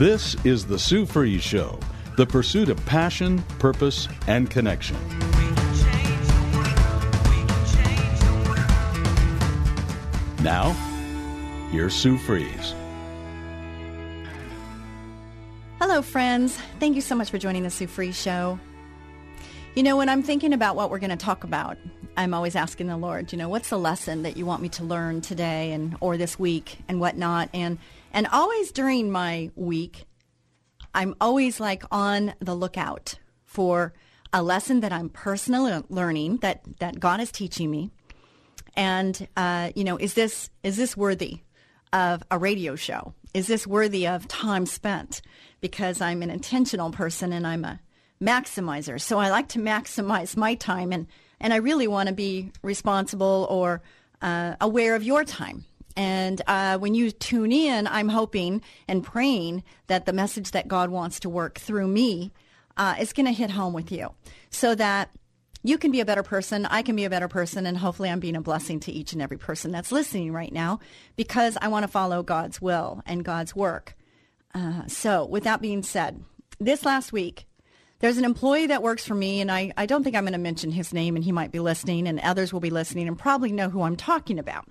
This is the Sue Fries Show, the pursuit of passion, purpose, and connection. Now, here's Sue Fries. Hello, friends. Thank you so much for joining the Sue Fries Show. You know, when I'm thinking about what we're going to talk about, I'm always asking the Lord, you know, what's the lesson that you want me to learn today and or this week and whatnot? And and always during my week, I'm always like on the lookout for a lesson that I'm personally learning that that God is teaching me. And uh, you know, is this is this worthy of a radio show? Is this worthy of time spent? Because I'm an intentional person and I'm a maximizer. So I like to maximize my time and and I really want to be responsible or uh, aware of your time. And uh, when you tune in, I'm hoping and praying that the message that God wants to work through me uh, is going to hit home with you so that you can be a better person, I can be a better person, and hopefully I'm being a blessing to each and every person that's listening right now because I want to follow God's will and God's work. Uh, so, with that being said, this last week, there's an employee that works for me, and I, I don't think I'm going to mention his name, and he might be listening, and others will be listening and probably know who I'm talking about.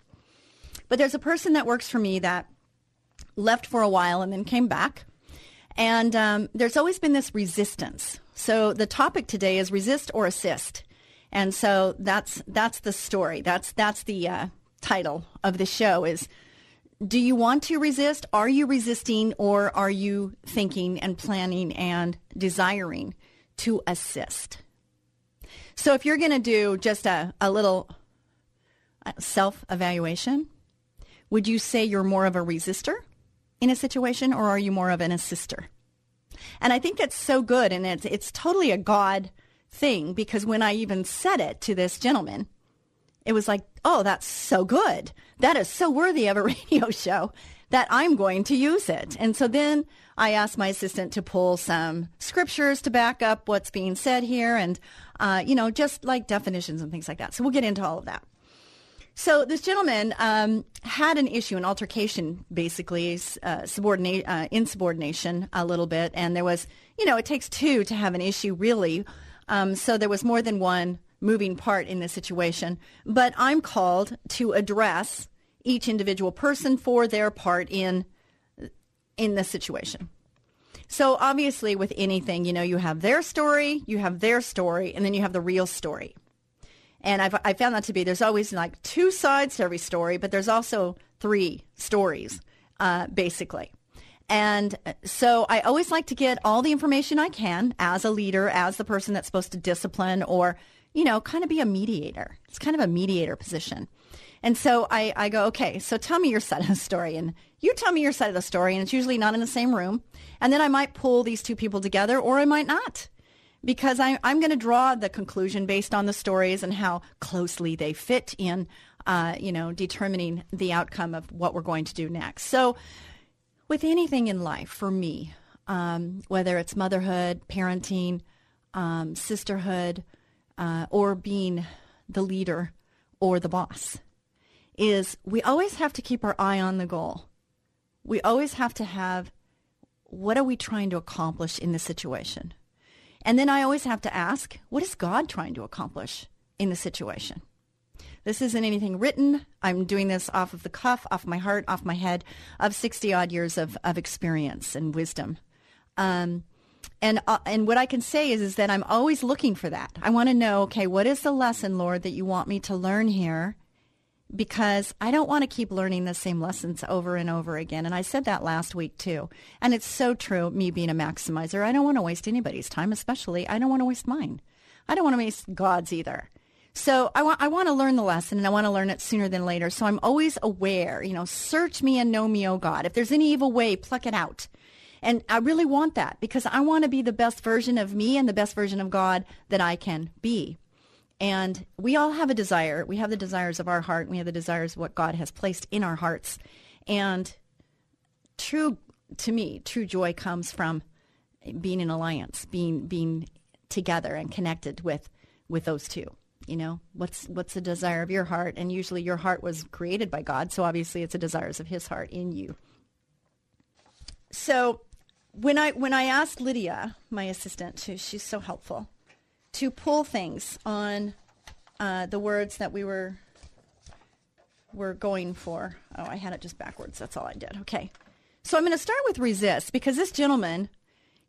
But there's a person that works for me that left for a while and then came back. And um, there's always been this resistance. So the topic today is resist or assist. And so that's that's the story. That's that's the uh, title of the show is do you want to resist? Are you resisting or are you thinking and planning and desiring to assist? So if you're going to do just a, a little uh, self-evaluation, would you say you're more of a resistor in a situation or are you more of an assister? And I think that's so good and it's, it's totally a God thing because when I even said it to this gentleman, it was like, oh, that's so good. That is so worthy of a radio show that I'm going to use it. And so then I asked my assistant to pull some scriptures to back up what's being said here and, uh, you know, just like definitions and things like that. So we'll get into all of that. So this gentleman um, had an issue, an altercation, basically, uh, subordinate, uh, insubordination a little bit. And there was, you know, it takes two to have an issue, really. Um, so there was more than one moving part in this situation. But I'm called to address each individual person for their part in in this situation. So obviously with anything, you know, you have their story, you have their story, and then you have the real story. And I've, I found that to be there's always like two sides to every story, but there's also three stories, uh, basically. And so I always like to get all the information I can as a leader, as the person that's supposed to discipline or, you know, kind of be a mediator. It's kind of a mediator position. And so I, I go, okay, so tell me your side of the story. And you tell me your side of the story. And it's usually not in the same room. And then I might pull these two people together or I might not because I, I'm going to draw the conclusion based on the stories and how closely they fit in, uh, you know, determining the outcome of what we're going to do next. So with anything in life, for me, um, whether it's motherhood, parenting, um, sisterhood, uh, or being the leader or the boss, is we always have to keep our eye on the goal. We always have to have what are we trying to accomplish in this situation? And then I always have to ask, what is God trying to accomplish in the situation? This isn't anything written. I'm doing this off of the cuff, off my heart, off my head of 60 odd years of, of experience and wisdom. Um, and uh, and what I can say is is that I'm always looking for that. I want to know, okay, what is the lesson, Lord, that you want me to learn here? Because I don't want to keep learning the same lessons over and over again. And I said that last week too. And it's so true, me being a maximizer. I don't want to waste anybody's time, especially I don't want to waste mine. I don't want to waste God's either. So I want I want to learn the lesson and I want to learn it sooner than later. So I'm always aware, you know, search me and know me, oh God. If there's any evil way, pluck it out. And I really want that because I want to be the best version of me and the best version of God that I can be. And we all have a desire. We have the desires of our heart. And we have the desires of what God has placed in our hearts. And true, to me, true joy comes from being in alliance, being being together and connected with with those two. You know, what's what's the desire of your heart? And usually, your heart was created by God, so obviously, it's the desires of His heart in you. So, when I when I asked Lydia, my assistant, who she's so helpful, to pull things on uh, the words that we were were going for. Oh, I had it just backwards. That's all I did. Okay. So I'm going to start with resist because this gentleman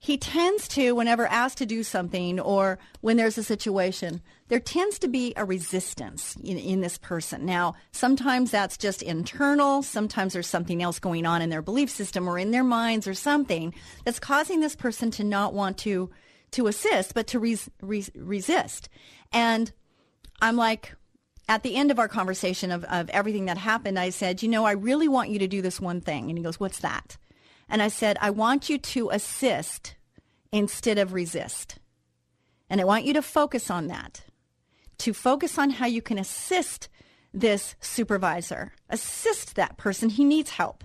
he tends to, whenever asked to do something or when there's a situation, there tends to be a resistance in, in, this person. Now, sometimes that's just internal. Sometimes there's something else going on in their belief system or in their minds or something that's causing this person to not want to to assist, but to res, res, resist. And I'm like, at the end of our conversation of, of everything that happened, I said, you know, I really want you to do this one thing. And he goes, what's that? And I said, I want you to assist instead of resist. And I want you to focus on that, to focus on how you can assist this supervisor, assist that person. He needs help.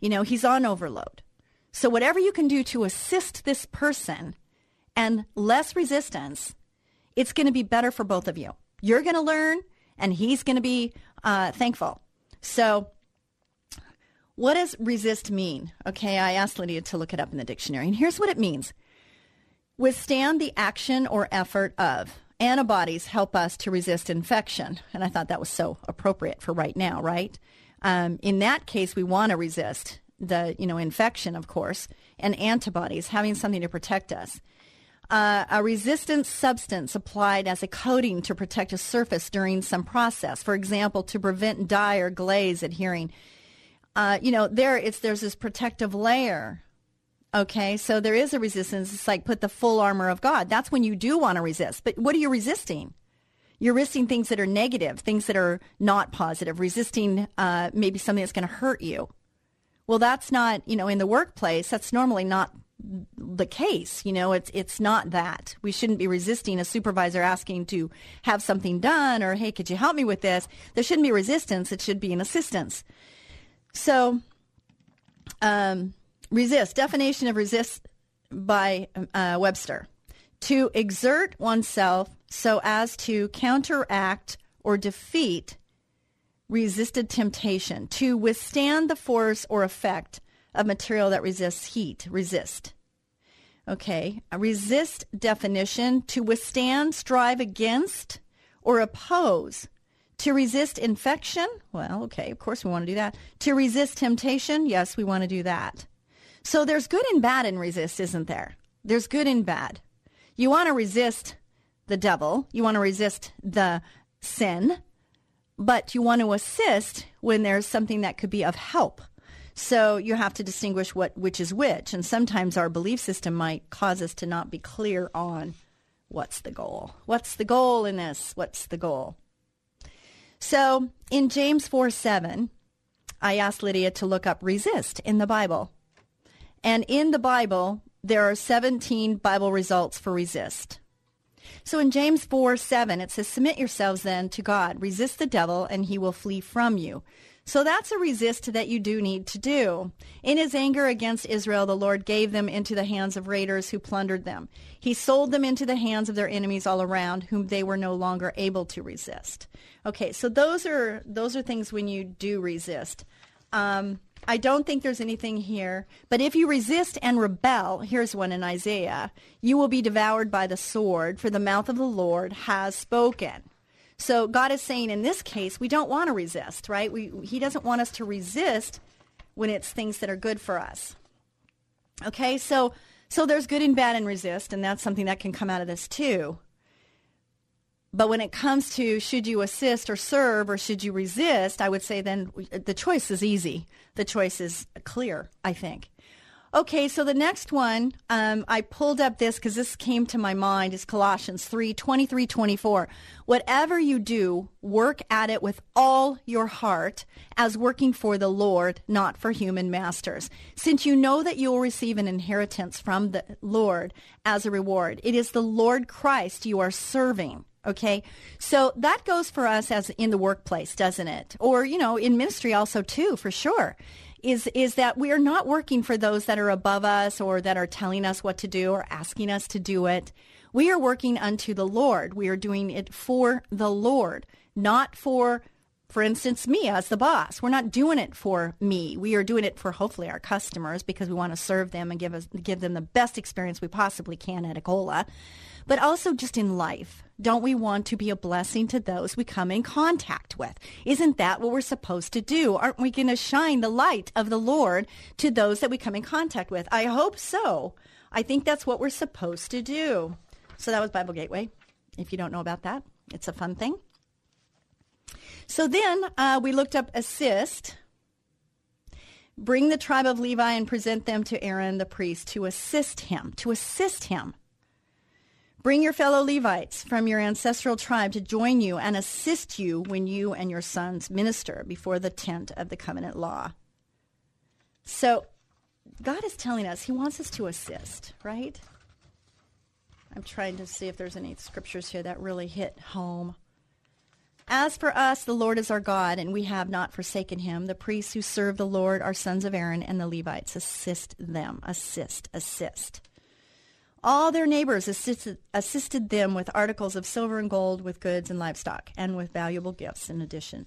You know, he's on overload. So whatever you can do to assist this person and less resistance, it's going to be better for both of you. You're going to learn and he's going to be uh, thankful. So what does resist mean? Okay, I asked Lydia to look it up in the dictionary, and here's what it means withstand the action or effort of. Antibodies help us to resist infection. And I thought that was so appropriate for right now, right? Um, in that case, we want to resist the you know infection, of course, and antibodies having something to protect us. Uh, a resistant substance applied as a coating to protect a surface during some process, for example, to prevent dye or glaze adhering uh, you know, there it's there's this protective layer. Okay, so there is a resistance. It's like put the full armor of God. That's when you do want to resist. But what are you resisting? You're resisting things that are negative, things that are not positive, resisting uh, maybe something that's going to hurt you. Well, that's not, you know, in the workplace, that's normally not the case. You know, it's it's not that. We shouldn't be resisting a supervisor asking to have something done or, hey, could you help me with this? There shouldn't be resistance. It should be an assistance. So, um, resist, definition of resist by uh, Webster. To exert oneself so as to counteract or defeat resisted temptation, to withstand the force or effect of material that resists heat, resist. Okay, a resist definition to withstand, strive against, or oppose to resist infection? Well, okay, of course we want to do that. To resist temptation? Yes, we want to do that. So there's good and bad in resist, isn't there? There's good and bad. You want to resist the devil, you want to resist the sin, but you want to assist when there's something that could be of help. So you have to distinguish what which is which, and sometimes our belief system might cause us to not be clear on what's the goal. What's the goal in this? What's the goal? So in James 4 7, I asked Lydia to look up resist in the Bible. And in the Bible, there are 17 Bible results for resist. So in James 4 7, it says, Submit yourselves then to God, resist the devil, and he will flee from you. So that's a resist that you do need to do. In his anger against Israel, the Lord gave them into the hands of raiders who plundered them. He sold them into the hands of their enemies all around, whom they were no longer able to resist. Okay, so those are those are things when you do resist. Um, I don't think there's anything here, but if you resist and rebel, here's one in Isaiah: you will be devoured by the sword, for the mouth of the Lord has spoken. So God is saying in this case, we don't want to resist, right? We, he doesn't want us to resist when it's things that are good for us. Okay, so so there's good and bad in resist, and that's something that can come out of this too. But when it comes to should you assist or serve or should you resist, I would say then the choice is easy. The choice is clear, I think. Okay, so the next one, um, I pulled up this because this came to my mind, is Colossians 3 23 24. Whatever you do, work at it with all your heart as working for the Lord, not for human masters. Since you know that you will receive an inheritance from the Lord as a reward, it is the Lord Christ you are serving. Okay. So that goes for us as in the workplace, doesn't it? Or, you know, in ministry also too, for sure is is that we are not working for those that are above us or that are telling us what to do or asking us to do it. We are working unto the Lord. We are doing it for the Lord, not for for instance, me as the boss. We're not doing it for me. We are doing it for hopefully our customers because we want to serve them and give us give them the best experience we possibly can at Ecola but also just in life. Don't we want to be a blessing to those we come in contact with? Isn't that what we're supposed to do? Aren't we going to shine the light of the Lord to those that we come in contact with? I hope so. I think that's what we're supposed to do. So that was Bible Gateway. If you don't know about that, it's a fun thing. So then uh, we looked up assist. Bring the tribe of Levi and present them to Aaron the priest to assist him, to assist him. Bring your fellow Levites from your ancestral tribe to join you and assist you when you and your sons minister before the tent of the covenant law. So, God is telling us He wants us to assist, right? I'm trying to see if there's any scriptures here that really hit home. As for us, the Lord is our God, and we have not forsaken him. The priests who serve the Lord are sons of Aaron, and the Levites assist them. Assist, assist. All their neighbors assisted, assisted them with articles of silver and gold, with goods and livestock, and with valuable gifts in addition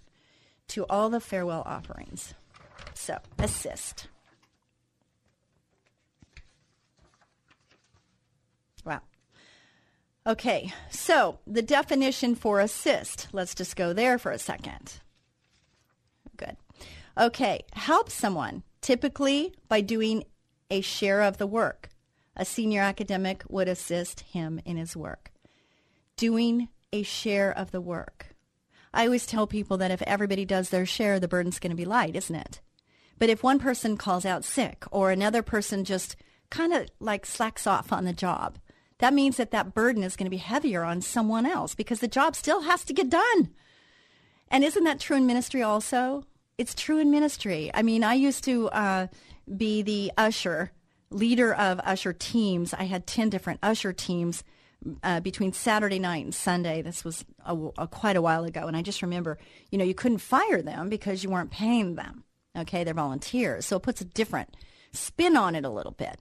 to all the farewell offerings. So, assist. Wow. Okay, so the definition for assist, let's just go there for a second. Good. Okay, help someone, typically by doing a share of the work a senior academic would assist him in his work, doing a share of the work. I always tell people that if everybody does their share, the burden's going to be light, isn't it? But if one person calls out sick or another person just kind of like slacks off on the job, that means that that burden is going to be heavier on someone else because the job still has to get done. And isn't that true in ministry also? It's true in ministry. I mean, I used to uh, be the usher leader of usher teams. I had 10 different usher teams uh, between Saturday night and Sunday. This was a, a, quite a while ago. And I just remember, you know, you couldn't fire them because you weren't paying them. Okay, they're volunteers. So it puts a different spin on it a little bit.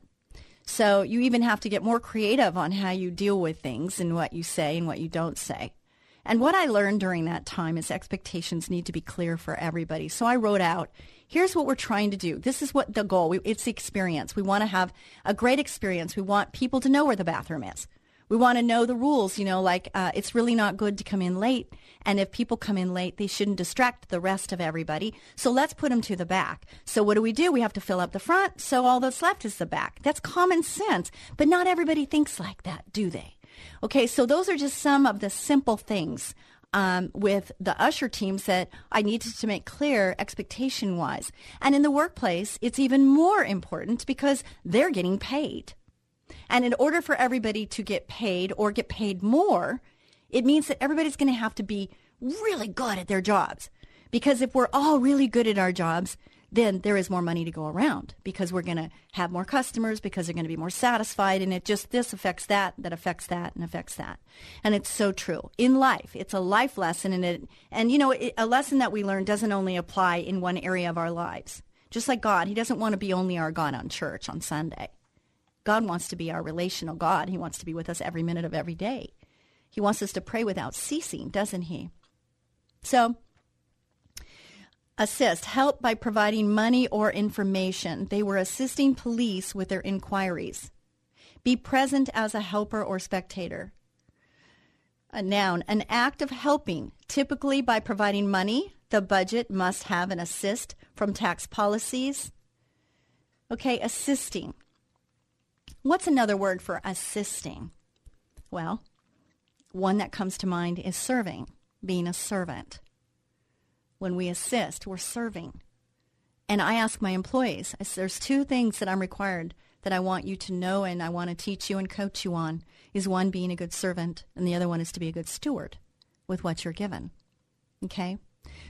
So you even have to get more creative on how you deal with things and what you say and what you don't say. And what I learned during that time is expectations need to be clear for everybody. So I wrote out here's what we're trying to do. This is what the goal. We, it's the experience. We want to have a great experience. We want people to know where the bathroom is. We want to know the rules. You know, like uh, it's really not good to come in late, and if people come in late, they shouldn't distract the rest of everybody. So let's put them to the back. So what do we do? We have to fill up the front. So all that's left is the back. That's common sense, but not everybody thinks like that, do they? Okay, so those are just some of the simple things um, with the usher teams that I needed to make clear expectation wise. And in the workplace, it's even more important because they're getting paid. And in order for everybody to get paid or get paid more, it means that everybody's going to have to be really good at their jobs. Because if we're all really good at our jobs, then there is more money to go around because we're going to have more customers because they're going to be more satisfied and it just this affects that that affects that and affects that. And it's so true. In life it's a life lesson and it and you know it, a lesson that we learn doesn't only apply in one area of our lives. Just like god he doesn't want to be only our god on church on sunday. God wants to be our relational god. He wants to be with us every minute of every day. He wants us to pray without ceasing doesn't he? So assist, help by providing money or information. They were assisting police with their inquiries. Be present as a helper or spectator. A noun, an act of helping, typically by providing money. The budget must have an assist from tax policies. Okay, assisting. What's another word for assisting? Well, one that comes to mind is serving, being a servant when we assist, we're serving. And I ask my employees, I there's two things that I'm required that I want you to know and I want to teach you and coach you on is one being a good servant and the other one is to be a good steward with what you're given. Okay?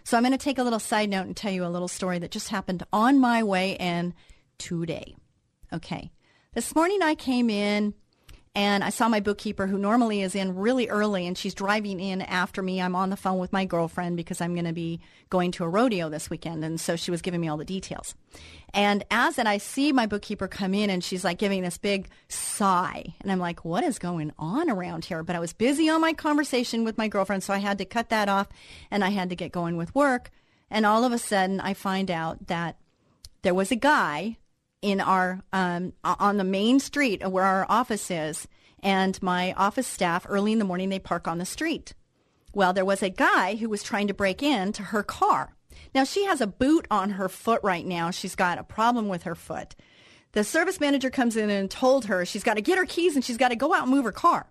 So I'm going to take a little side note and tell you a little story that just happened on my way in today. Okay. This morning I came in and I saw my bookkeeper who normally is in really early and she's driving in after me. I'm on the phone with my girlfriend because I'm going to be going to a rodeo this weekend. And so she was giving me all the details. And as that I see my bookkeeper come in and she's like giving this big sigh. And I'm like, what is going on around here? But I was busy on my conversation with my girlfriend. So I had to cut that off and I had to get going with work. And all of a sudden I find out that there was a guy in our um, on the main street where our office is, and my office staff early in the morning they park on the street. Well, there was a guy who was trying to break into her car. Now she has a boot on her foot right now. She's got a problem with her foot. The service manager comes in and told her she's got to get her keys and she's got to go out and move her car.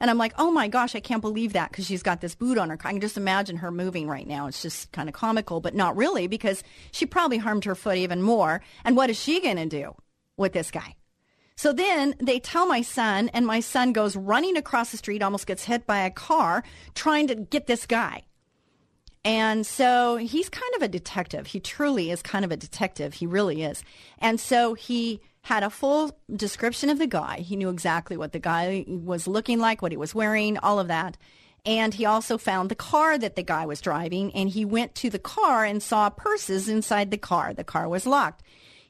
And I'm like, oh my gosh, I can't believe that because she's got this boot on her. I can just imagine her moving right now. It's just kind of comical, but not really because she probably harmed her foot even more. And what is she going to do with this guy? So then they tell my son, and my son goes running across the street, almost gets hit by a car trying to get this guy. And so he's kind of a detective. He truly is kind of a detective. He really is. And so he had a full description of the guy. He knew exactly what the guy was looking like, what he was wearing, all of that. And he also found the car that the guy was driving and he went to the car and saw purses inside the car. The car was locked.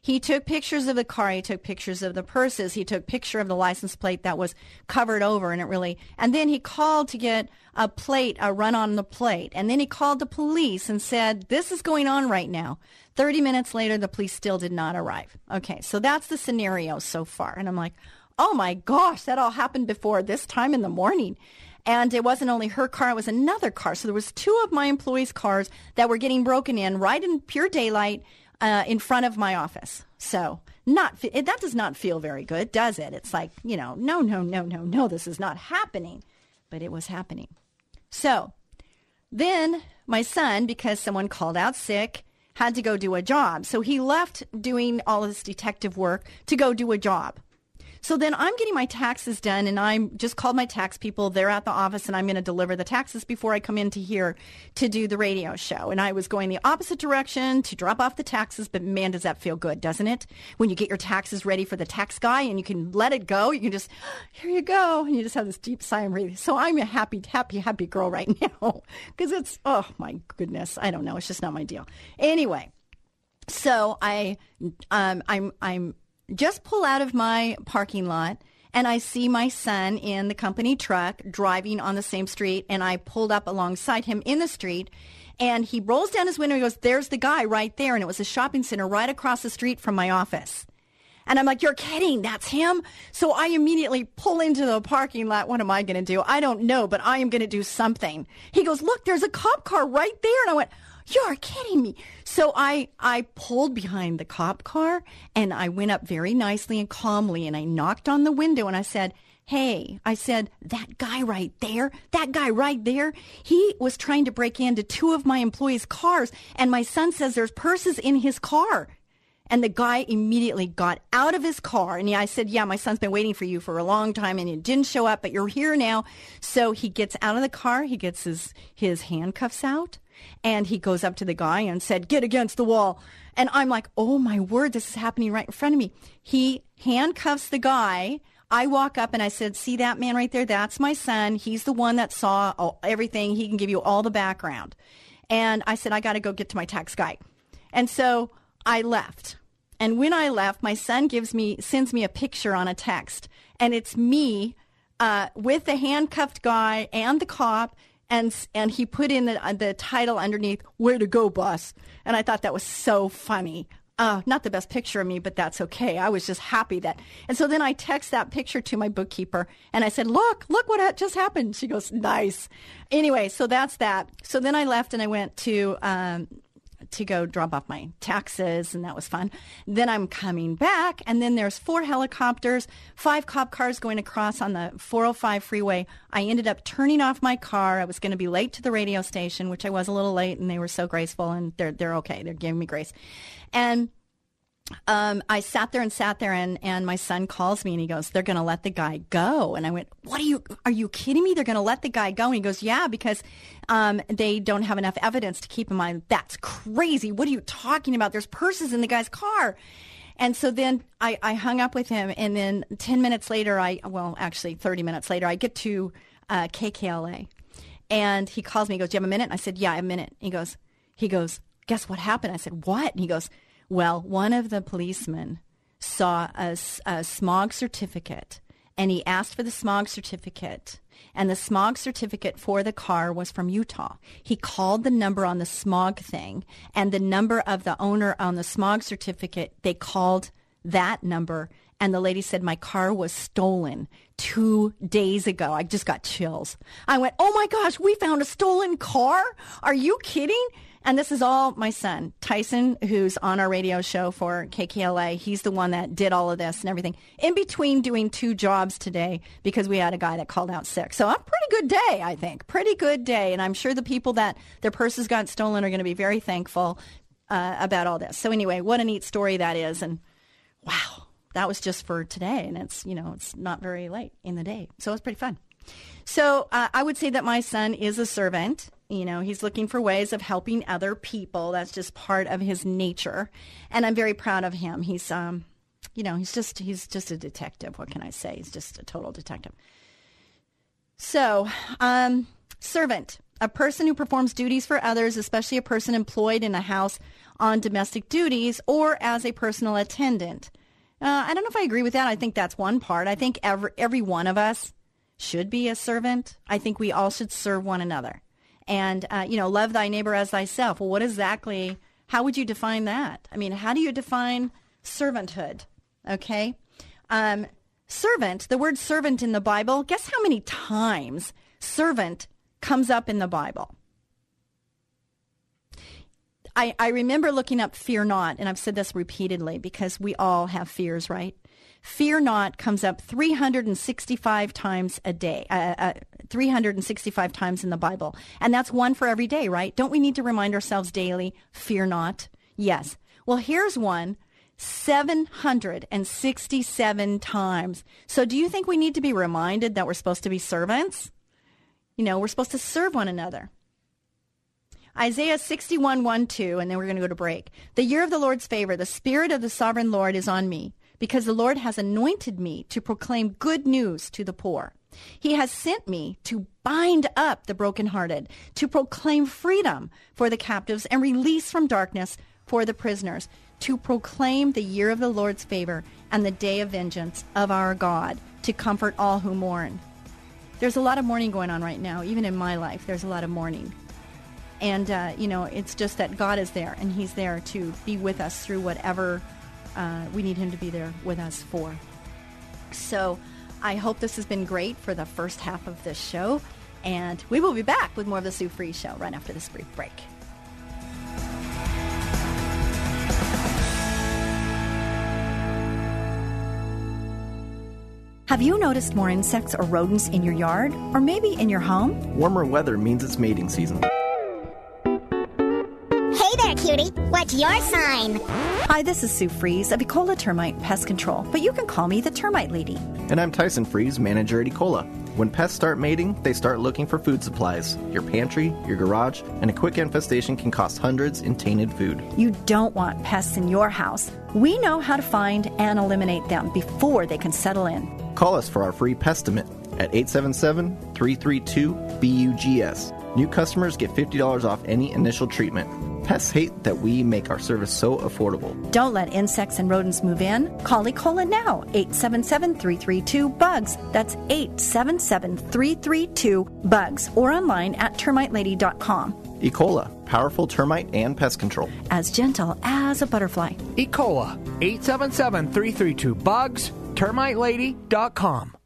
He took pictures of the car. He took pictures of the purses. He took picture of the license plate that was covered over and it really, and then he called to get a plate, a run on the plate. And then he called the police and said, this is going on right now. 30 minutes later, the police still did not arrive. Okay. So that's the scenario so far. And I'm like, oh my gosh, that all happened before this time in the morning. And it wasn't only her car, it was another car. So there was two of my employees' cars that were getting broken in right in pure daylight uh, in front of my office. So not that does not feel very good, does it? It's like you know, no, no, no, no, no, this is not happening, but it was happening. So then my son, because someone called out sick, had to go do a job. So he left doing all this detective work to go do a job. So then I'm getting my taxes done and I'm just called my tax people. They're at the office and I'm going to deliver the taxes before I come into here to do the radio show. And I was going the opposite direction to drop off the taxes. But man, does that feel good, doesn't it? When you get your taxes ready for the tax guy and you can let it go, you can just, here you go. And you just have this deep sigh and relief. So I'm a happy, happy, happy girl right now because it's, oh my goodness. I don't know. It's just not my deal. Anyway. So I, um, I'm, I'm just pull out of my parking lot and I see my son in the company truck driving on the same street and I pulled up alongside him in the street and he rolls down his window and goes, there's the guy right there. And it was a shopping center right across the street from my office. And I'm like, you're kidding. That's him. So I immediately pull into the parking lot. What am I going to do? I don't know, but I am going to do something. He goes, look, there's a cop car right there. And I went, you're kidding me. So I, I pulled behind the cop car and I went up very nicely and calmly and I knocked on the window and I said, Hey, I said, that guy right there, that guy right there, he was trying to break into two of my employees' cars and my son says there's purses in his car. And the guy immediately got out of his car. And I said, yeah, my son's been waiting for you for a long time and you didn't show up, but you're here now. So he gets out of the car. He gets his, his handcuffs out and he goes up to the guy and said, get against the wall. And I'm like, oh my word, this is happening right in front of me. He handcuffs the guy. I walk up and I said, see that man right there? That's my son. He's the one that saw everything. He can give you all the background. And I said, I got to go get to my tax guy. And so I left. And when I left, my son gives me, sends me a picture on a text and it's me, uh, with the handcuffed guy and the cop and and he put in the the title underneath "Way to go, boss," and I thought that was so funny. Uh, not the best picture of me, but that's okay. I was just happy that. And so then I text that picture to my bookkeeper and I said, look, look what just happened. She goes, nice. Anyway, so that's that. So then I left and I went to, um, to go drop off my taxes, and that was fun. Then I'm coming back, and then there's four helicopters, five cop cars going across on the 405 freeway. I ended up turning off my car. I was going to be late to the radio station, which I was a little late, and they were so graceful, and they're they're okay. They're giving me grace, and um, I sat there and sat there, and, and my son calls me and he goes, "They're going to let the guy go." And I went, "What are you? Are you kidding me? They're going to let the guy go?" And he goes, "Yeah, because um, they don't have enough evidence to keep him on." That's crazy. What are you talking about? There's purses in the guy's car. And so then I, I hung up with him, and then ten minutes later, I well, actually thirty minutes later, I get to uh, KKLA, and he calls me. He goes, "Do you have a minute?" And I said, "Yeah, a minute." He goes, "He goes, guess what happened?" I said, "What?" And he goes well, one of the policemen saw a, a smog certificate and he asked for the smog certificate. And the smog certificate for the car was from Utah. He called the number on the smog thing and the number of the owner on the smog certificate, they called that number. And the lady said, My car was stolen two days ago. I just got chills. I went, Oh my gosh, we found a stolen car? Are you kidding? And this is all my son, Tyson, who's on our radio show for KKLA. He's the one that did all of this and everything in between doing two jobs today because we had a guy that called out sick. So a pretty good day, I think. Pretty good day. And I'm sure the people that their purses got stolen are going to be very thankful uh, about all this. So anyway, what a neat story that is. And wow, that was just for today. And it's, you know, it's not very late in the day. So it's pretty fun. So uh, I would say that my son is a servant. You know, he's looking for ways of helping other people. That's just part of his nature. And I'm very proud of him. He's, um, you know, he's just, he's just a detective. What can I say? He's just a total detective. So, um, servant, a person who performs duties for others, especially a person employed in a house on domestic duties or as a personal attendant. Uh, I don't know if I agree with that. I think that's one part. I think every, every one of us should be a servant. I think we all should serve one another and uh, you know love thy neighbor as thyself. Well what exactly how would you define that? I mean how do you define servanthood? Okay? Um, servant the word servant in the bible guess how many times servant comes up in the bible? I, I remember looking up fear not, and I've said this repeatedly because we all have fears, right? Fear not comes up 365 times a day, uh, uh, 365 times in the Bible. And that's one for every day, right? Don't we need to remind ourselves daily, fear not? Yes. Well, here's one 767 times. So do you think we need to be reminded that we're supposed to be servants? You know, we're supposed to serve one another. Isaiah 61, 1, 2, and then we're going to go to break. The year of the Lord's favor, the Spirit of the sovereign Lord is on me because the Lord has anointed me to proclaim good news to the poor. He has sent me to bind up the brokenhearted, to proclaim freedom for the captives and release from darkness for the prisoners, to proclaim the year of the Lord's favor and the day of vengeance of our God, to comfort all who mourn. There's a lot of mourning going on right now, even in my life. There's a lot of mourning. And, uh, you know, it's just that God is there and He's there to be with us through whatever uh, we need him to be there with us for. So I hope this has been great for the first half of this show. And we will be back with more of the Sue Fries Show right after this brief break. Have you noticed more insects or rodents in your yard or maybe in your home? Warmer weather means it's mating season cutie. What's your sign? Hi, this is Sue Fries of Ecola Termite Pest Control, but you can call me the Termite Lady. And I'm Tyson Fries, manager at Ecola. When pests start mating, they start looking for food supplies. Your pantry, your garage, and a quick infestation can cost hundreds in tainted food. You don't want pests in your house. We know how to find and eliminate them before they can settle in. Call us for our free pestimate at 877 332 BUGS. New customers get $50 off any initial treatment. Pests hate that we make our service so affordable. Don't let insects and rodents move in. Call Ecola now, 877 332 BUGS. That's 877 332 BUGS or online at termitelady.com. Ecola, powerful termite and pest control. As gentle as a butterfly. Ecola, 877 332 BUGS, termitelady.com.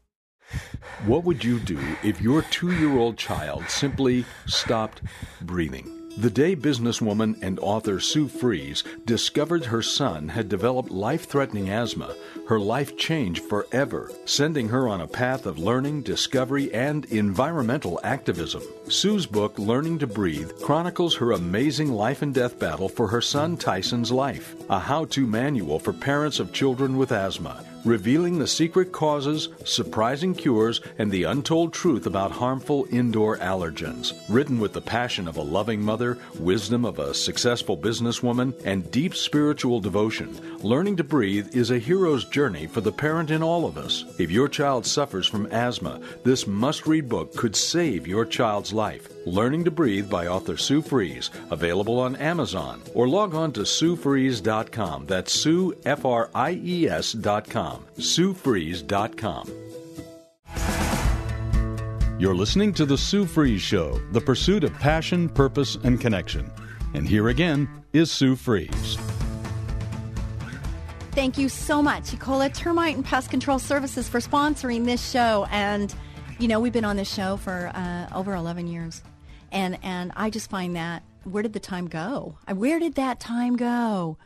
What would you do if your two year old child simply stopped breathing? The day businesswoman and author Sue Fries discovered her son had developed life threatening asthma, her life changed forever, sending her on a path of learning, discovery, and environmental activism. Sue's book, Learning to Breathe, chronicles her amazing life and death battle for her son Tyson's life, a how to manual for parents of children with asthma revealing the secret causes, surprising cures, and the untold truth about harmful indoor allergens. Written with the passion of a loving mother, wisdom of a successful businesswoman, and deep spiritual devotion, Learning to Breathe is a hero's journey for the parent in all of us. If your child suffers from asthma, this must read book could save your child's life. Learning to Breathe by author Sue Fries, available on Amazon, or log on to SueFries.com. That's Sue, F R I E S.com. SueFries.com. You're listening to The Sue Fries Show, the pursuit of passion, purpose, and connection. And here again is Sue Fries. Thank you so much, Ecola Termite and Pest Control Services, for sponsoring this show. And, you know, we've been on this show for uh, over 11 years. And, and I just find that, where did the time go? Where did that time go?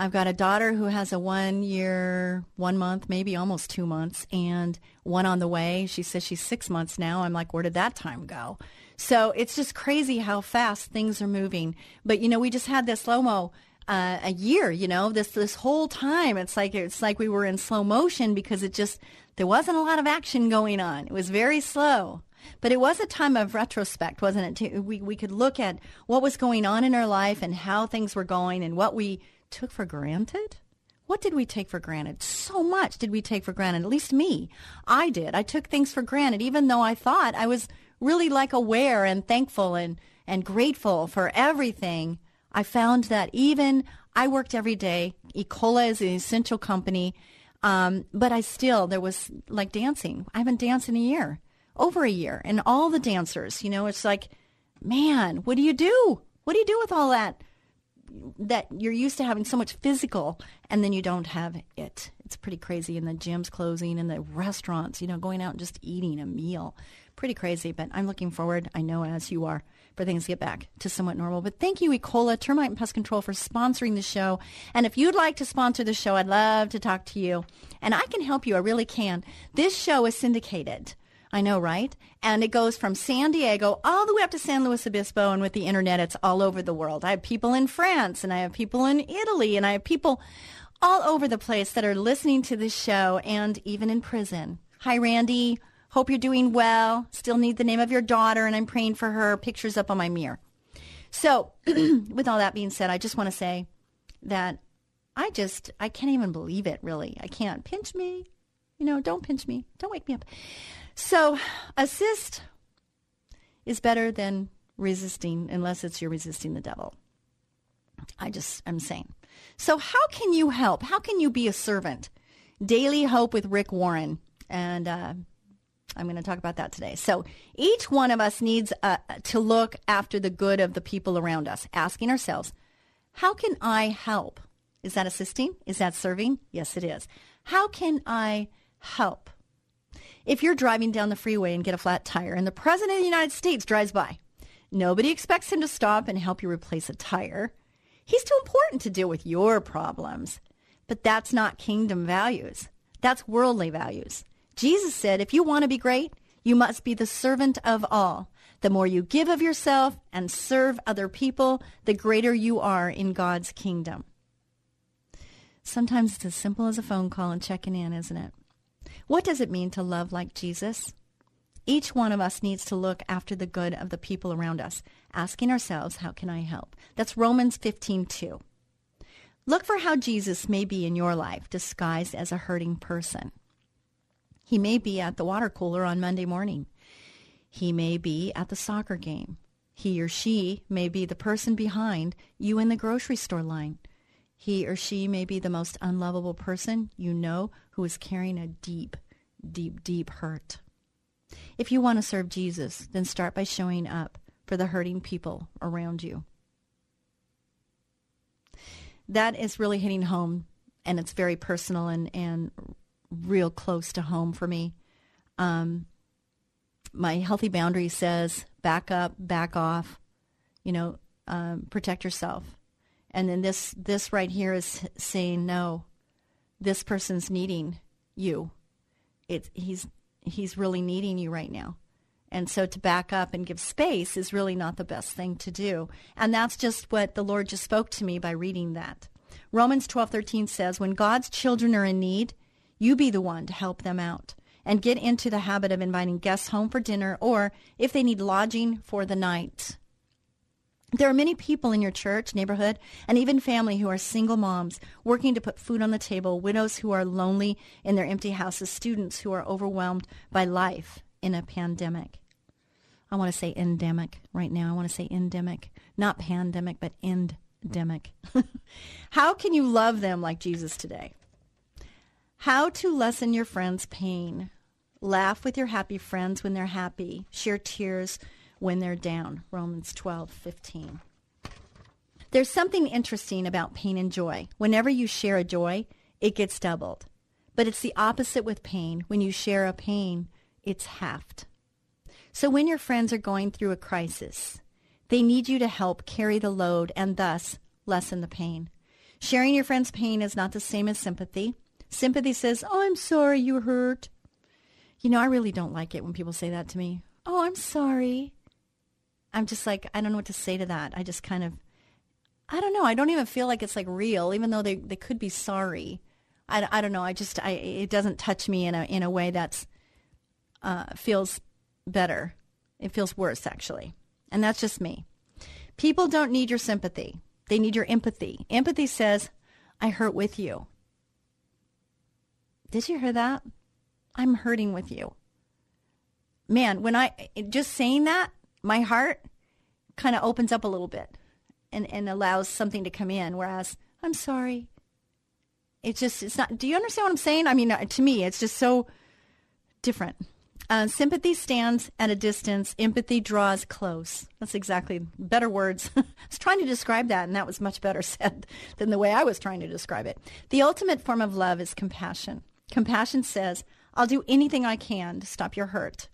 I've got a daughter who has a one year, one month, maybe almost two months, and one on the way. She says she's six months now. I'm like, where did that time go? So it's just crazy how fast things are moving. But, you know, we just had this slow mo uh, a year. You know, this this whole time, it's like it's like we were in slow motion because it just there wasn't a lot of action going on. It was very slow. But it was a time of retrospect, wasn't it? We we could look at what was going on in our life and how things were going and what we took for granted. What did we take for granted? So much did we take for granted. At least me, I did. I took things for granted, even though I thought I was really like aware and thankful and and grateful for everything I found that even I worked every day. Ecola is an essential company, um, but I still there was like dancing. I haven't danced in a year, over a year, and all the dancers. You know, it's like, man, what do you do? What do you do with all that? That you're used to having so much physical, and then you don't have it. It's pretty crazy. And the gyms closing, and the restaurants, you know, going out and just eating a meal. Pretty crazy, but I'm looking forward. I know as you are for things to get back to somewhat normal. But thank you, Ecola Termite and Pest Control, for sponsoring the show. And if you'd like to sponsor the show, I'd love to talk to you. And I can help you. I really can. This show is syndicated. I know, right? And it goes from San Diego all the way up to San Luis Obispo. And with the internet, it's all over the world. I have people in France and I have people in Italy and I have people all over the place that are listening to this show and even in prison. Hi, Randy. Hope you're doing well. Still need the name of your daughter, and I'm praying for her. Pictures up on my mirror. So, with all that being said, I just want to say that I just, I can't even believe it, really. I can't. Pinch me. You know, don't pinch me. Don't wake me up. So, assist is better than resisting, unless it's you're resisting the devil. I just, I'm saying. So, how can you help? How can you be a servant? Daily Hope with Rick Warren. And uh, I'm going to talk about that today. So each one of us needs uh, to look after the good of the people around us, asking ourselves, how can I help? Is that assisting? Is that serving? Yes, it is. How can I help? If you're driving down the freeway and get a flat tire and the President of the United States drives by, nobody expects him to stop and help you replace a tire. He's too important to deal with your problems. But that's not kingdom values. That's worldly values. Jesus said, if you want to be great, you must be the servant of all. The more you give of yourself and serve other people, the greater you are in God's kingdom. Sometimes it's as simple as a phone call and checking in, isn't it? What does it mean to love like Jesus? Each one of us needs to look after the good of the people around us, asking ourselves, how can I help? That's Romans 15:2. Look for how Jesus may be in your life disguised as a hurting person. He may be at the water cooler on Monday morning. He may be at the soccer game. He or she may be the person behind you in the grocery store line. He or she may be the most unlovable person you know who is carrying a deep, deep, deep hurt. If you want to serve Jesus, then start by showing up for the hurting people around you. That is really hitting home, and it's very personal and, and real close to home for me. Um, my healthy boundary says back up, back off. You know, um, protect yourself. And then this this right here is saying no. This person's needing you. It's he's he's really needing you right now. And so to back up and give space is really not the best thing to do. And that's just what the Lord just spoke to me by reading that. Romans 12:13 says, "When God's children are in need, you be the one to help them out and get into the habit of inviting guests home for dinner or if they need lodging for the night." There are many people in your church, neighborhood, and even family who are single moms working to put food on the table, widows who are lonely in their empty houses, students who are overwhelmed by life in a pandemic. I want to say endemic right now. I want to say endemic, not pandemic, but endemic. How can you love them like Jesus today? How to lessen your friends' pain. Laugh with your happy friends when they're happy. Share tears when they're down. Romans 12, 15. There's something interesting about pain and joy. Whenever you share a joy, it gets doubled. But it's the opposite with pain. When you share a pain, it's halved. So when your friends are going through a crisis, they need you to help carry the load and thus lessen the pain. Sharing your friend's pain is not the same as sympathy. Sympathy says, Oh, I'm sorry you hurt. You know, I really don't like it when people say that to me. Oh, I'm sorry. I'm just like, I don't know what to say to that. I just kind of, I don't know. I don't even feel like it's like real, even though they, they could be sorry. I, I don't know. I just, I, it doesn't touch me in a, in a way that's, uh, feels better. It feels worse, actually. And that's just me. People don't need your sympathy. They need your empathy. Empathy says, I hurt with you. Did you hear that? I'm hurting with you. Man, when I just saying that, my heart kind of opens up a little bit and, and allows something to come in. Whereas, I'm sorry. It's just, it's not, do you understand what I'm saying? I mean, uh, to me, it's just so different. Uh, sympathy stands at a distance. Empathy draws close. That's exactly better words. I was trying to describe that, and that was much better said than the way I was trying to describe it. The ultimate form of love is compassion. Compassion says, I'll do anything I can to stop your hurt.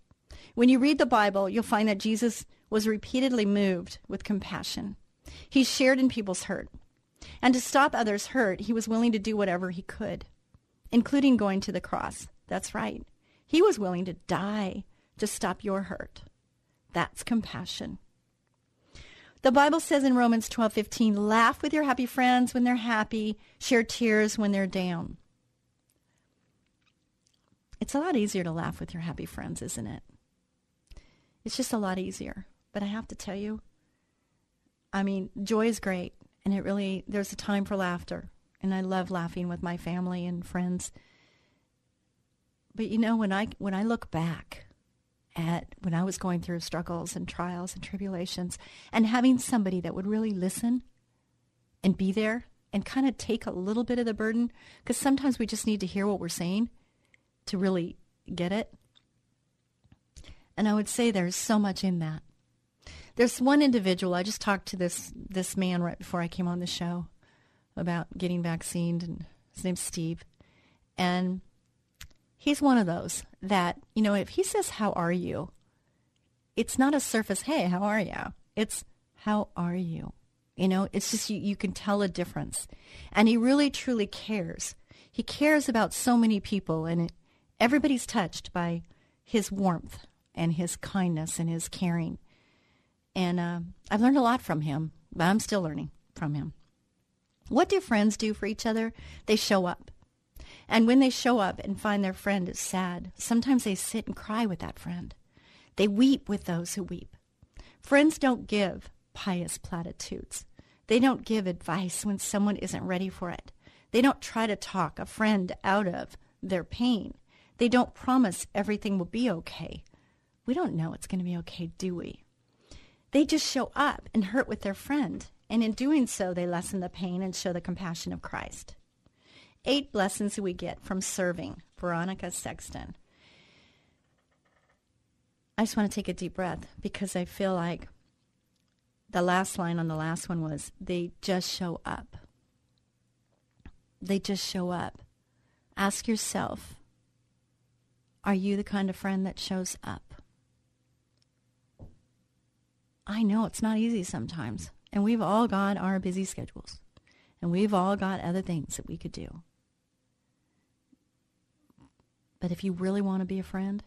When you read the Bible, you'll find that Jesus was repeatedly moved with compassion. He shared in people's hurt. And to stop others' hurt, he was willing to do whatever he could, including going to the cross. That's right. He was willing to die to stop your hurt. That's compassion. The Bible says in Romans 12:15, "Laugh with your happy friends when they're happy, share tears when they're down." It's a lot easier to laugh with your happy friends, isn't it? It's just a lot easier. But I have to tell you, I mean, joy is great. And it really, there's a time for laughter. And I love laughing with my family and friends. But you know, when I, when I look back at when I was going through struggles and trials and tribulations and having somebody that would really listen and be there and kind of take a little bit of the burden, because sometimes we just need to hear what we're saying to really get it. And I would say there's so much in that. There's one individual, I just talked to this, this man right before I came on the show about getting vaccinated, and his name's Steve. And he's one of those that, you know, if he says, How are you? It's not a surface, Hey, how are you? It's, How are you? You know, it's just you, you can tell a difference. And he really, truly cares. He cares about so many people, and it, everybody's touched by his warmth and his kindness and his caring. And uh, I've learned a lot from him, but I'm still learning from him. What do friends do for each other? They show up. And when they show up and find their friend is sad, sometimes they sit and cry with that friend. They weep with those who weep. Friends don't give pious platitudes. They don't give advice when someone isn't ready for it. They don't try to talk a friend out of their pain. They don't promise everything will be okay we don't know it's going to be okay, do we? They just show up and hurt with their friend, and in doing so, they lessen the pain and show the compassion of Christ. Eight blessings we get from serving. Veronica Sexton. I just want to take a deep breath because I feel like the last line on the last one was they just show up. They just show up. Ask yourself, are you the kind of friend that shows up? I know it's not easy sometimes. And we've all got our busy schedules. And we've all got other things that we could do. But if you really want to be a friend,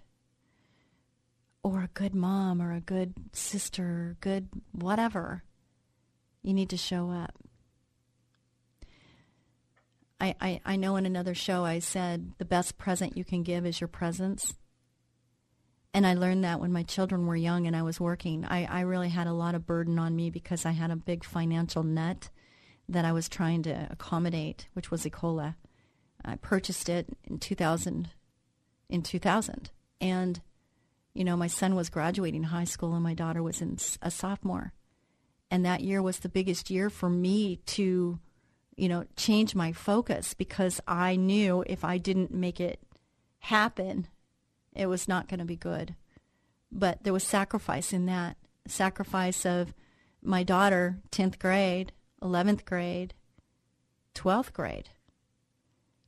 or a good mom, or a good sister, good whatever, you need to show up. I, I, I know in another show I said the best present you can give is your presence. And I learned that when my children were young and I was working. I, I really had a lot of burden on me because I had a big financial net that I was trying to accommodate, which was Ecola. I purchased it in 2000. In 2000, and you know, my son was graduating high school and my daughter was in a sophomore, and that year was the biggest year for me to, you know, change my focus because I knew if I didn't make it happen, it was not going to be good. But there was sacrifice in that sacrifice of my daughter, 10th grade, 11th grade, 12th grade.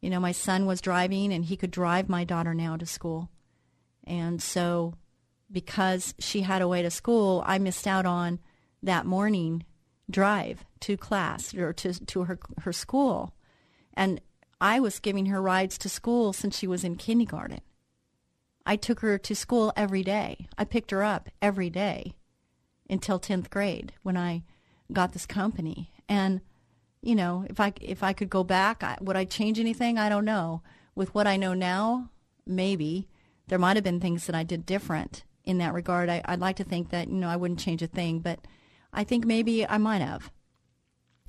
You know, my son was driving and he could drive my daughter now to school. And so because she had a way to school, I missed out on that morning drive to class or to, to her, her school. And I was giving her rides to school since she was in kindergarten. I took her to school every day. I picked her up every day until 10th grade when I got this company. And you know, if I if I could go back, I, would I change anything? I don't know. With what I know now, maybe there might have been things that I did different in that regard. I, I'd like to think that you know I wouldn't change a thing, but I think maybe I might have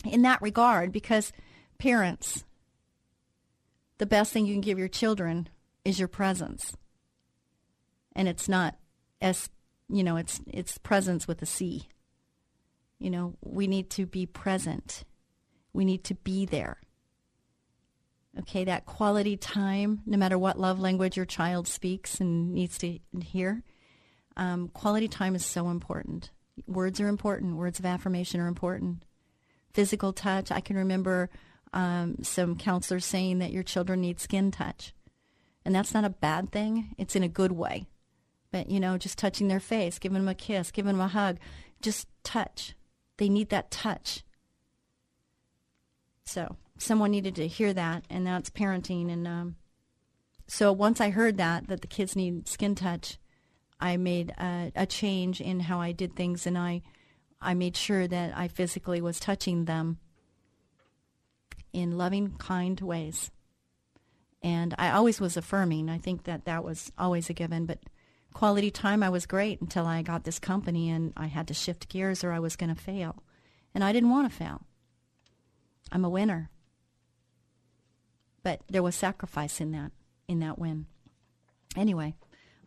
in that regard because parents, the best thing you can give your children is your presence, and it's not as you know it's it's presence with a C. You know, we need to be present we need to be there. Okay, that quality time, no matter what love language your child speaks and needs to hear, um, quality time is so important. Words are important. Words of affirmation are important. Physical touch. I can remember um, some counselors saying that your children need skin touch. And that's not a bad thing. It's in a good way. But, you know, just touching their face, giving them a kiss, giving them a hug, just touch. They need that touch. So someone needed to hear that, and that's parenting. And um, so once I heard that that the kids need skin touch, I made a, a change in how I did things, and I I made sure that I physically was touching them in loving, kind ways. And I always was affirming. I think that that was always a given. But quality time, I was great until I got this company and I had to shift gears or I was going to fail. And I didn't want to fail. I'm a winner. But there was sacrifice in that in that win. Anyway,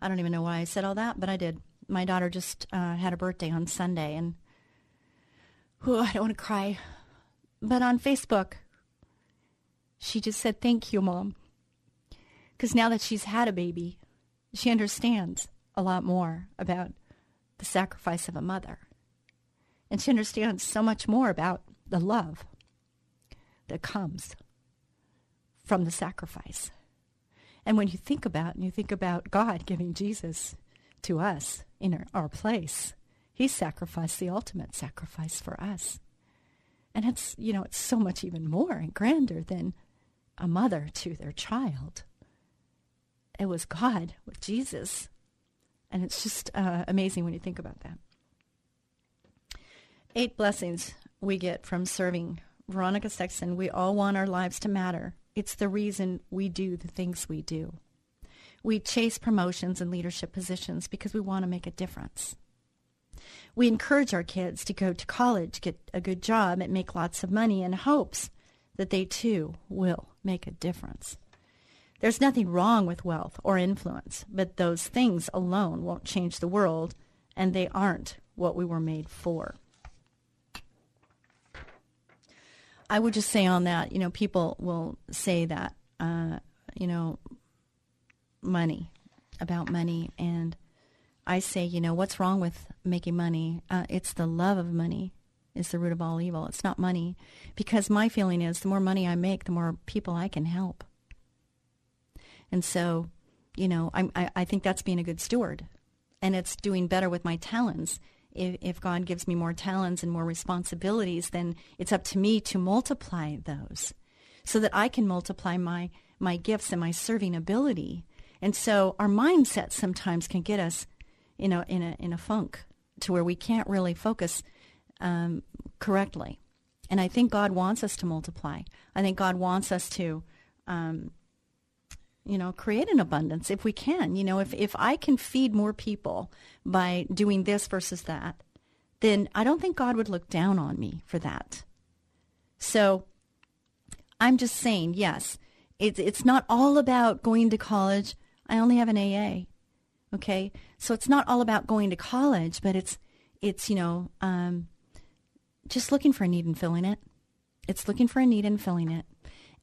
I don't even know why I said all that, but I did. My daughter just uh, had a birthday on Sunday, and whew, I don't want to cry. But on Facebook, she just said, "Thank you, mom," because now that she's had a baby, she understands a lot more about the sacrifice of a mother, and she understands so much more about the love that comes from the sacrifice. And when you think about and you think about God giving Jesus to us in our, our place, he sacrificed the ultimate sacrifice for us. And it's, you know, it's so much even more and grander than a mother to their child. It was God with Jesus. And it's just uh, amazing when you think about that. Eight blessings we get from serving Veronica Sexton, we all want our lives to matter. It's the reason we do the things we do. We chase promotions and leadership positions because we want to make a difference. We encourage our kids to go to college, get a good job, and make lots of money in hopes that they too will make a difference. There's nothing wrong with wealth or influence, but those things alone won't change the world, and they aren't what we were made for. I would just say on that, you know, people will say that, uh, you know, money, about money. And I say, you know, what's wrong with making money? Uh, it's the love of money is the root of all evil. It's not money. Because my feeling is the more money I make, the more people I can help. And so, you know, I, I think that's being a good steward. And it's doing better with my talents if, if God gives me more talents and more responsibilities, then it's up to me to multiply those so that I can multiply my, my gifts and my serving ability. And so our mindset sometimes can get us in a, in a, in a funk to where we can't really focus um, correctly. And I think God wants us to multiply. I think God wants us to, um, you know, create an abundance if we can. You know, if, if I can feed more people by doing this versus that, then I don't think God would look down on me for that. So I'm just saying, yes, it's, it's not all about going to college. I only have an AA. Okay. So it's not all about going to college, but it's, it's, you know, um, just looking for a need and filling it. It's looking for a need and filling it.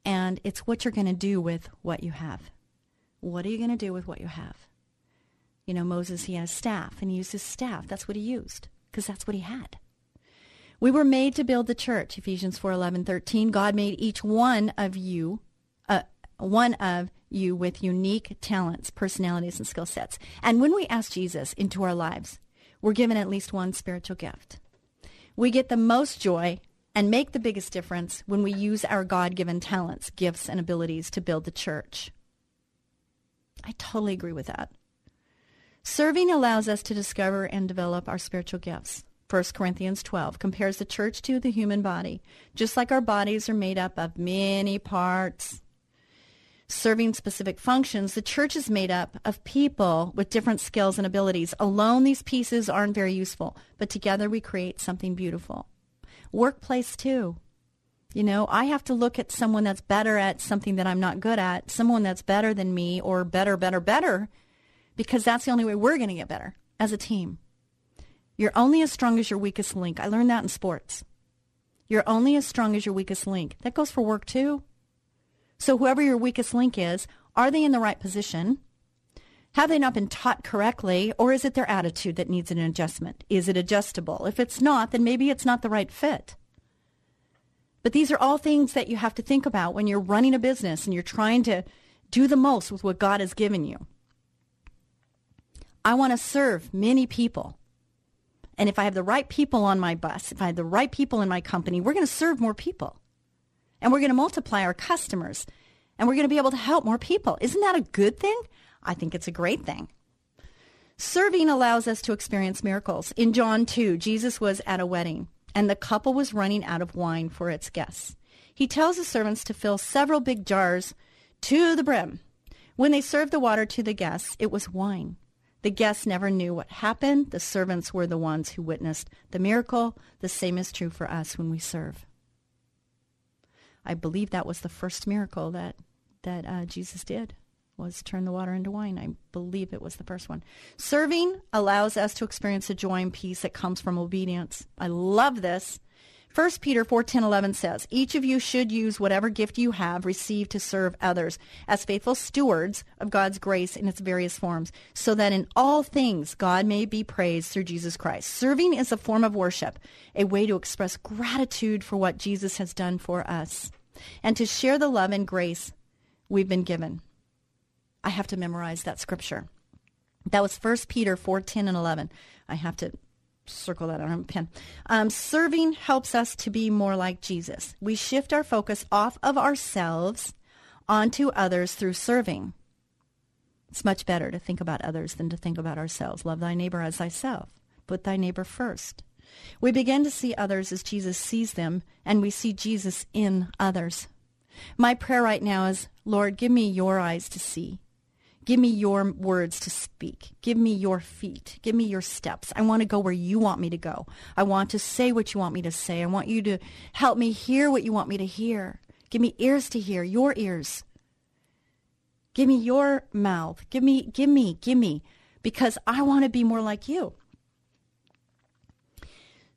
And it's what you're going to do with what you have. What are you going to do with what you have? You know, Moses, he had a staff and he used his staff. That's what he used because that's what he had. We were made to build the church, Ephesians 4, 11, 13. God made each one of you, uh, one of you with unique talents, personalities, and skill sets. And when we ask Jesus into our lives, we're given at least one spiritual gift. We get the most joy and make the biggest difference when we use our God given talents, gifts, and abilities to build the church. I totally agree with that. Serving allows us to discover and develop our spiritual gifts. 1 Corinthians 12 compares the church to the human body. Just like our bodies are made up of many parts, serving specific functions, the church is made up of people with different skills and abilities. Alone, these pieces aren't very useful, but together we create something beautiful. Workplace, too. You know, I have to look at someone that's better at something that I'm not good at, someone that's better than me, or better, better, better, because that's the only way we're going to get better as a team. You're only as strong as your weakest link. I learned that in sports. You're only as strong as your weakest link. That goes for work too. So whoever your weakest link is, are they in the right position? Have they not been taught correctly, or is it their attitude that needs an adjustment? Is it adjustable? If it's not, then maybe it's not the right fit. But these are all things that you have to think about when you're running a business and you're trying to do the most with what God has given you. I want to serve many people. And if I have the right people on my bus, if I have the right people in my company, we're going to serve more people and we're going to multiply our customers and we're going to be able to help more people. Isn't that a good thing? I think it's a great thing. Serving allows us to experience miracles. In John 2, Jesus was at a wedding and the couple was running out of wine for its guests. He tells the servants to fill several big jars to the brim. When they served the water to the guests, it was wine. The guests never knew what happened. The servants were the ones who witnessed the miracle. The same is true for us when we serve. I believe that was the first miracle that that uh, Jesus did was turn the water into wine. I believe it was the first one. Serving allows us to experience the joy and peace that comes from obedience. I love this. 1 Peter 4, 10, 11 says, Each of you should use whatever gift you have received to serve others as faithful stewards of God's grace in its various forms, so that in all things God may be praised through Jesus Christ. Serving is a form of worship, a way to express gratitude for what Jesus has done for us and to share the love and grace we've been given. I have to memorize that scripture. That was 1 Peter 4, 10, and 11. I have to circle that on a pen. Um, serving helps us to be more like Jesus. We shift our focus off of ourselves onto others through serving. It's much better to think about others than to think about ourselves. Love thy neighbor as thyself. Put thy neighbor first. We begin to see others as Jesus sees them, and we see Jesus in others. My prayer right now is, Lord, give me your eyes to see. Give me your words to speak. Give me your feet. Give me your steps. I want to go where you want me to go. I want to say what you want me to say. I want you to help me hear what you want me to hear. Give me ears to hear, your ears. Give me your mouth. Give me, give me, give me, because I want to be more like you.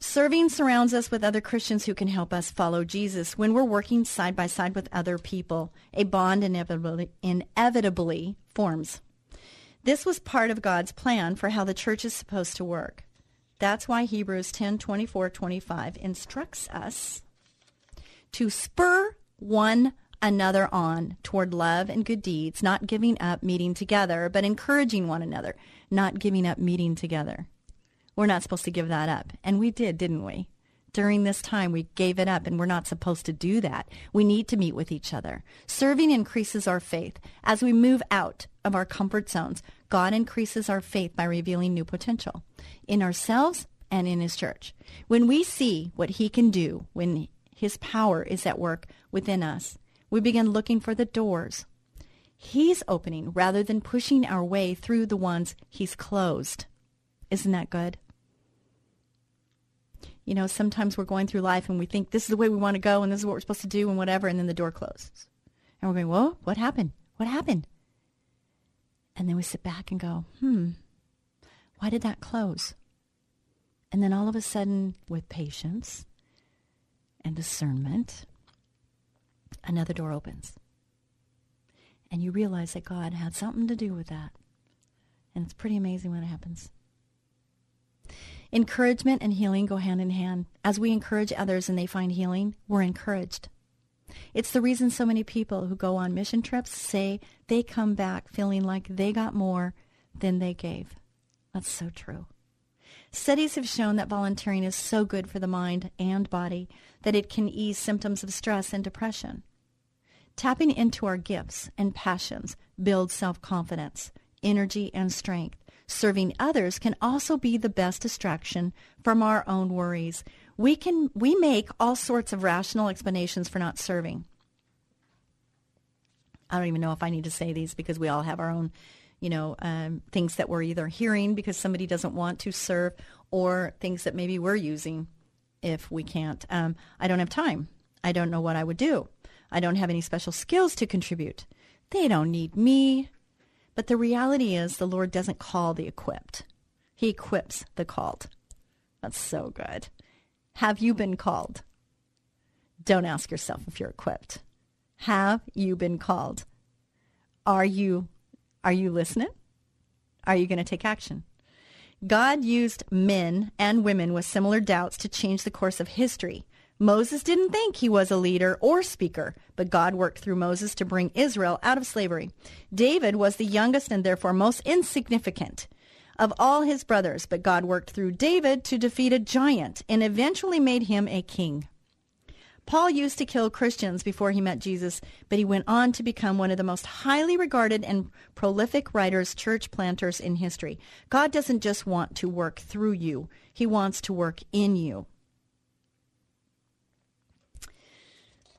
Serving surrounds us with other Christians who can help us follow Jesus. When we're working side by side with other people, a bond inevitably, inevitably forms. This was part of God's plan for how the church is supposed to work. That's why Hebrews 10 24 25 instructs us to spur one another on toward love and good deeds, not giving up meeting together, but encouraging one another, not giving up meeting together. We're not supposed to give that up. And we did, didn't we? During this time, we gave it up, and we're not supposed to do that. We need to meet with each other. Serving increases our faith. As we move out of our comfort zones, God increases our faith by revealing new potential in ourselves and in His church. When we see what He can do, when His power is at work within us, we begin looking for the doors He's opening rather than pushing our way through the ones He's closed. Isn't that good? You know, sometimes we're going through life and we think this is the way we want to go and this is what we're supposed to do and whatever, and then the door closes. And we're going, whoa, what happened? What happened? And then we sit back and go, hmm, why did that close? And then all of a sudden, with patience and discernment, another door opens. And you realize that God had something to do with that. And it's pretty amazing when it happens. Encouragement and healing go hand in hand. As we encourage others and they find healing, we're encouraged. It's the reason so many people who go on mission trips say they come back feeling like they got more than they gave. That's so true. Studies have shown that volunteering is so good for the mind and body that it can ease symptoms of stress and depression. Tapping into our gifts and passions builds self-confidence, energy, and strength. Serving others can also be the best distraction from our own worries. We can we make all sorts of rational explanations for not serving. I don't even know if I need to say these because we all have our own, you know, um, things that we're either hearing because somebody doesn't want to serve, or things that maybe we're using if we can't. Um, I don't have time. I don't know what I would do. I don't have any special skills to contribute. They don't need me. But the reality is, the Lord doesn't call the equipped, He equips the called. That's so good. Have you been called? Don't ask yourself if you're equipped. Have you been called? Are you are you listening? Are you going to take action? God used men and women with similar doubts to change the course of history. Moses didn't think he was a leader or speaker, but God worked through Moses to bring Israel out of slavery. David was the youngest and therefore most insignificant of all his brothers, but God worked through David to defeat a giant and eventually made him a king. Paul used to kill Christians before he met Jesus, but he went on to become one of the most highly regarded and prolific writers, church planters in history. God doesn't just want to work through you, he wants to work in you.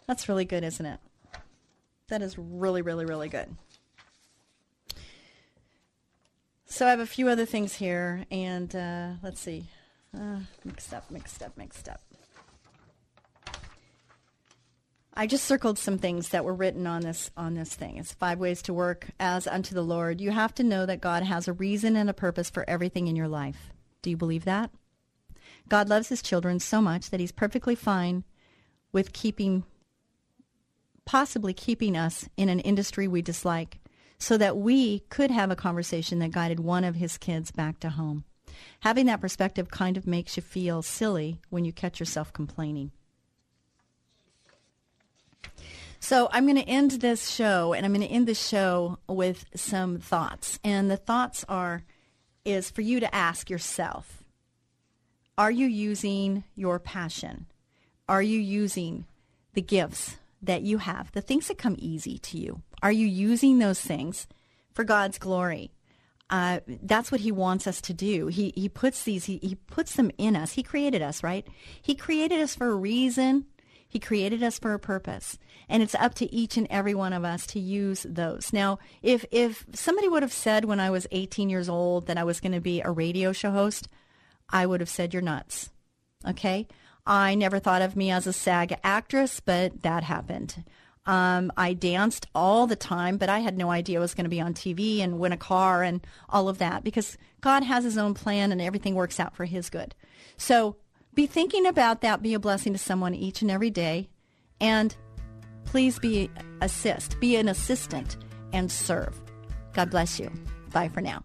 That's really good, isn't it? That is really, really, really good. So I have a few other things here, and uh, let's see. Uh, mixed up, mixed up, mixed up. I just circled some things that were written on this on this thing. It's five ways to work as unto the Lord. You have to know that God has a reason and a purpose for everything in your life. Do you believe that? God loves his children so much that he's perfectly fine with keeping possibly keeping us in an industry we dislike so that we could have a conversation that guided one of his kids back to home. Having that perspective kind of makes you feel silly when you catch yourself complaining. So I'm going to end this show, and I'm going to end this show with some thoughts. And the thoughts are, is for you to ask yourself, are you using your passion? Are you using the gifts that you have, the things that come easy to you, are you using those things for God's glory? Uh, that's what he wants us to do. He he puts these he, he puts them in us. He created us, right? He created us for a reason. He created us for a purpose. And it's up to each and every one of us to use those. Now, if if somebody would have said when I was 18 years old that I was going to be a radio show host, I would have said you're nuts. Okay? I never thought of me as a SAG actress, but that happened. Um, I danced all the time, but I had no idea I was going to be on TV and win a car and all of that because God has his own plan and everything works out for his good. So be thinking about that. Be a blessing to someone each and every day. And please be assist, be an assistant and serve. God bless you. Bye for now.